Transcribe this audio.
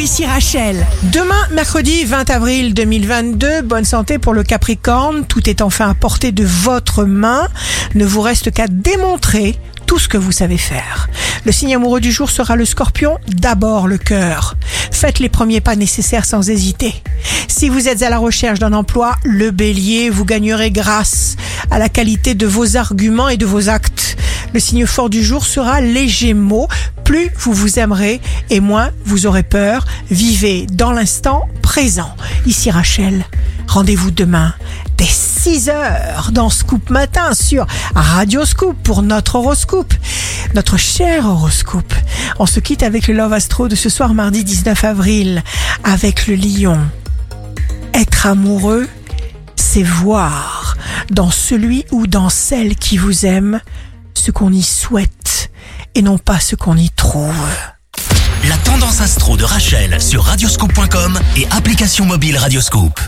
Ici Rachel. Demain, mercredi 20 avril 2022, bonne santé pour le Capricorne. Tout est enfin à portée de votre main. Ne vous reste qu'à démontrer tout ce que vous savez faire. Le signe amoureux du jour sera le scorpion, d'abord le cœur. Faites les premiers pas nécessaires sans hésiter. Si vous êtes à la recherche d'un emploi, le bélier, vous gagnerez grâce à la qualité de vos arguments et de vos actes. Le signe fort du jour sera les gémeaux. Plus vous vous aimerez et moins vous aurez peur. Vivez dans l'instant présent. Ici Rachel. Rendez-vous demain dès 6 heures dans Scoop Matin sur Radio Scoop pour notre horoscope. Notre cher horoscope. On se quitte avec le Love Astro de ce soir mardi 19 avril avec le lion. Être amoureux, c'est voir dans celui ou dans celle qui vous aime ce qu'on y souhaite et non pas ce qu'on y trouve. La tendance astro de Rachel sur radioscope.com et application mobile Radioscope.